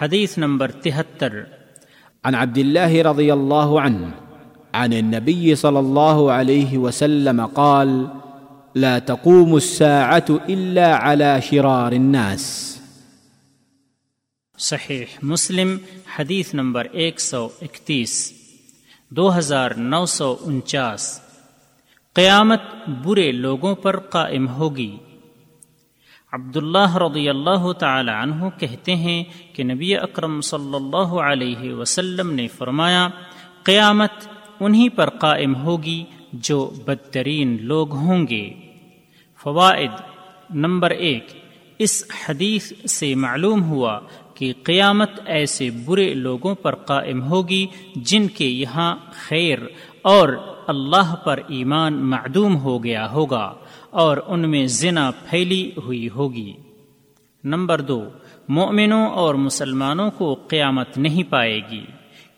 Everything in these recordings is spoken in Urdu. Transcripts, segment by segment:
حدیث نمبر تہتر۔ عن عبد الله رضي الله عنه عن النبي صلى الله عليه وسلم قال لا تقوم الساعة إلا على شرار الناس. صحیح مسلم حدیث نمبر ایک سو اکتیس دو ہزار نو سو انچاس۔ قیامت برے لوگوں پر قائم ہوگی۔ عبداللہ رضی اللہ تعالی عنہ کہتے ہیں کہ نبی اکرم صلی اللہ علیہ وسلم نے فرمایا، قیامت انہی پر قائم ہوگی جو بدترین لوگ ہوں گے۔ فوائد نمبر ایک اس حدیث سے معلوم ہوا کہ قیامت ایسے برے لوگوں پر قائم ہوگی جن کے یہاں خیر اور اللہ پر ایمان معدوم ہو گیا ہوگا اور ان میں زنا پھیلی ہوئی ہوگی۔ نمبر دو، مومنوں اور مسلمانوں کو قیامت نہیں پائے گی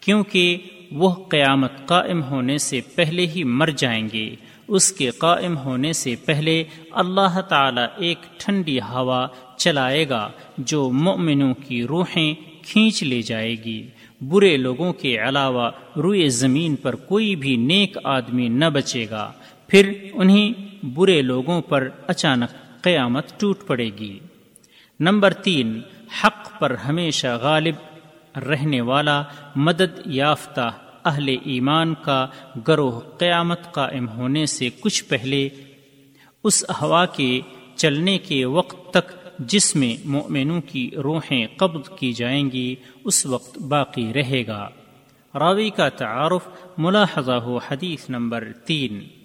کیونکہ وہ قیامت قائم ہونے سے پہلے ہی مر جائیں گے۔ اس کے قائم ہونے سے پہلے اللہ تعالی ایک ٹھنڈی ہوا چلائے گا جو مومنوں کی روحیں کھینچ لے جائے گی۔ برے لوگوں کے علاوہ روئے زمین پر کوئی بھی نیک آدمی نہ بچے گا۔ پھر انہیں برے لوگوں پر اچانک قیامت ٹوٹ پڑے گی۔ نمبر تین، حق پر ہمیشہ غالب رہنے والا مدد یافتہ اہل ایمان کا گروہ قیامت قائم ہونے سے کچھ پہلے اس ہوا کے چلنے کے وقت تک جس میں مومنوں کی روحیں قبض کی جائیں گی، اس وقت باقی رہے گا۔ راوی کا تعارف ملاحظہ ہو حدیث نمبر تین۔